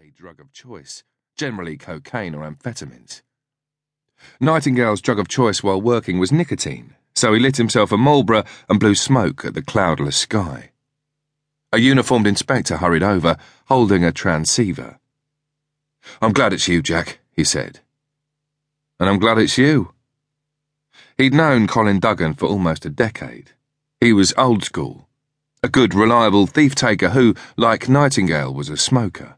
a drug of choice, generally cocaine or amphetamines. Nightingale's drug of choice while working was nicotine, so he lit himself a Marlboro and blew smoke at the cloudless sky. A uniformed inspector hurried over, holding a transceiver. I'm glad it's you, Jack, he said. And I'm glad it's you. He'd known Colin Duggan for almost a decade. He was old school, a good, reliable thief taker who, like Nightingale, was a smoker.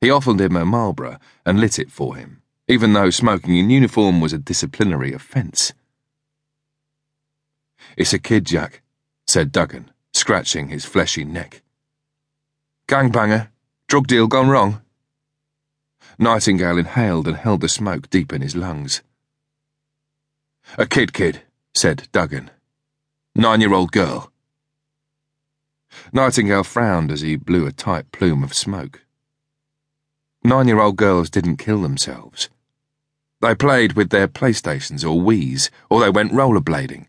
He offered him a Marlboro and lit it for him, even though smoking in uniform was a disciplinary offence. It's a kid, Jack, said Duggan, scratching his fleshy neck. Gangbanger, drug deal gone wrong. Nightingale inhaled and held the smoke deep in his lungs. A kid, kid, said Duggan. Nine year old girl. Nightingale frowned as he blew a tight plume of smoke. Nine year old girls didn't kill themselves. They played with their PlayStations or Wii's, or they went rollerblading.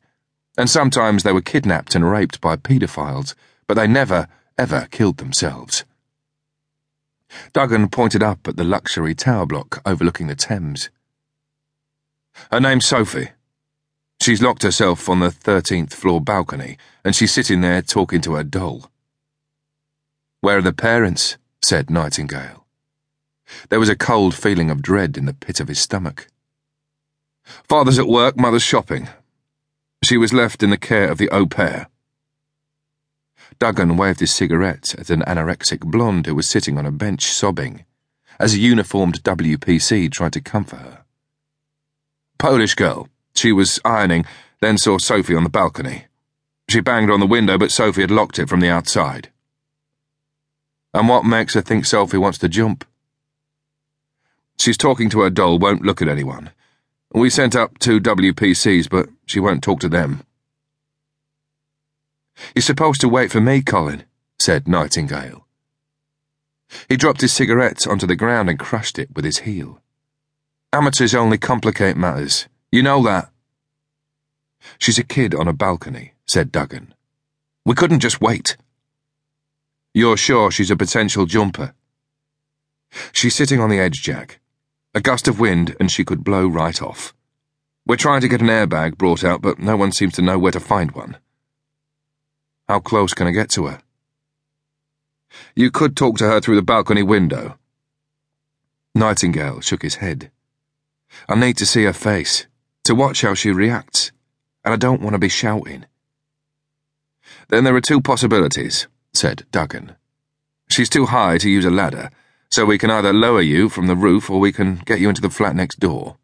And sometimes they were kidnapped and raped by paedophiles, but they never, ever killed themselves. Duggan pointed up at the luxury tower block overlooking the Thames. Her name's Sophie. She's locked herself on the 13th floor balcony, and she's sitting there talking to her doll. Where are the parents? said Nightingale. There was a cold feeling of dread in the pit of his stomach. Father's at work, mother's shopping. She was left in the care of the au pair. Duggan waved his cigarette at an anorexic blonde who was sitting on a bench sobbing, as a uniformed WPC tried to comfort her. Polish girl. She was ironing, then saw Sophie on the balcony. She banged on the window, but Sophie had locked it from the outside. And what makes her think Sophie wants to jump? She's talking to her doll, won't look at anyone. We sent up two WPCs, but she won't talk to them. You're supposed to wait for me, Colin, said Nightingale. He dropped his cigarette onto the ground and crushed it with his heel. Amateurs only complicate matters. You know that. She's a kid on a balcony, said Duggan. We couldn't just wait. You're sure she's a potential jumper? She's sitting on the edge, Jack. A gust of wind and she could blow right off. We're trying to get an airbag brought out, but no one seems to know where to find one. How close can I get to her? You could talk to her through the balcony window. Nightingale shook his head. I need to see her face, to watch how she reacts, and I don't want to be shouting. Then there are two possibilities, said Duggan. She's too high to use a ladder so we can either lower you from the roof or we can get you into the flat next door.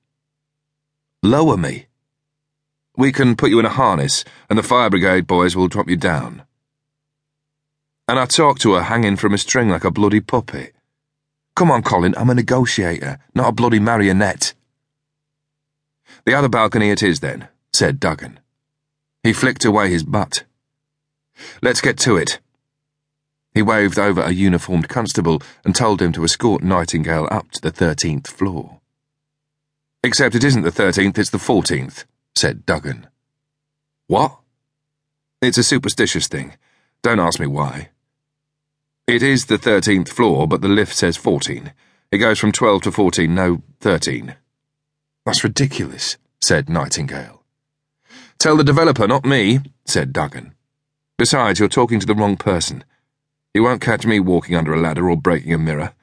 Lower me? We can put you in a harness and the fire brigade boys will drop you down. And I talk to her hanging from a string like a bloody puppet. Come on, Colin, I'm a negotiator, not a bloody marionette. The other balcony it is, then, said Duggan. He flicked away his butt. Let's get to it. He waved over a uniformed constable and told him to escort Nightingale up to the 13th floor. Except it isn't the 13th, it's the 14th, said Duggan. What? It's a superstitious thing. Don't ask me why. It is the 13th floor, but the lift says 14. It goes from 12 to 14, no, 13. That's ridiculous, said Nightingale. Tell the developer, not me, said Duggan. Besides, you're talking to the wrong person. You won't catch me walking under a ladder or breaking a mirror.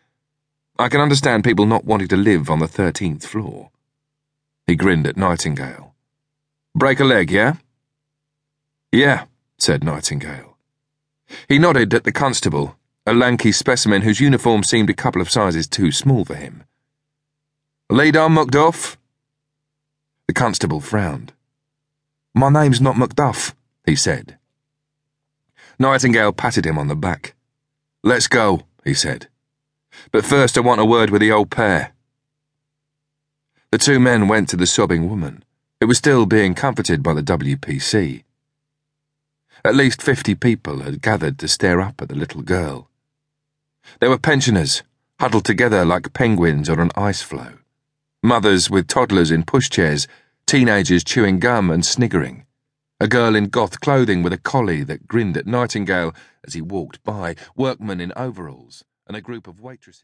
I can understand people not wanting to live on the 13th floor. He grinned at Nightingale. Break a leg, yeah? Yeah, said Nightingale. He nodded at the constable, a lanky specimen whose uniform seemed a couple of sizes too small for him. Lead on, Macduff. The constable frowned. My name's not Macduff, he said. Nightingale patted him on the back. Let's go, he said. But first I want a word with the au pair. The two men went to the sobbing woman, who was still being comforted by the WPC. At least fifty people had gathered to stare up at the little girl. There were pensioners, huddled together like penguins on an ice floe, mothers with toddlers in pushchairs, teenagers chewing gum and sniggering a girl in goth clothing with a collie that grinned at Nightingale as he walked by, workmen in overalls, and a group of waitresses.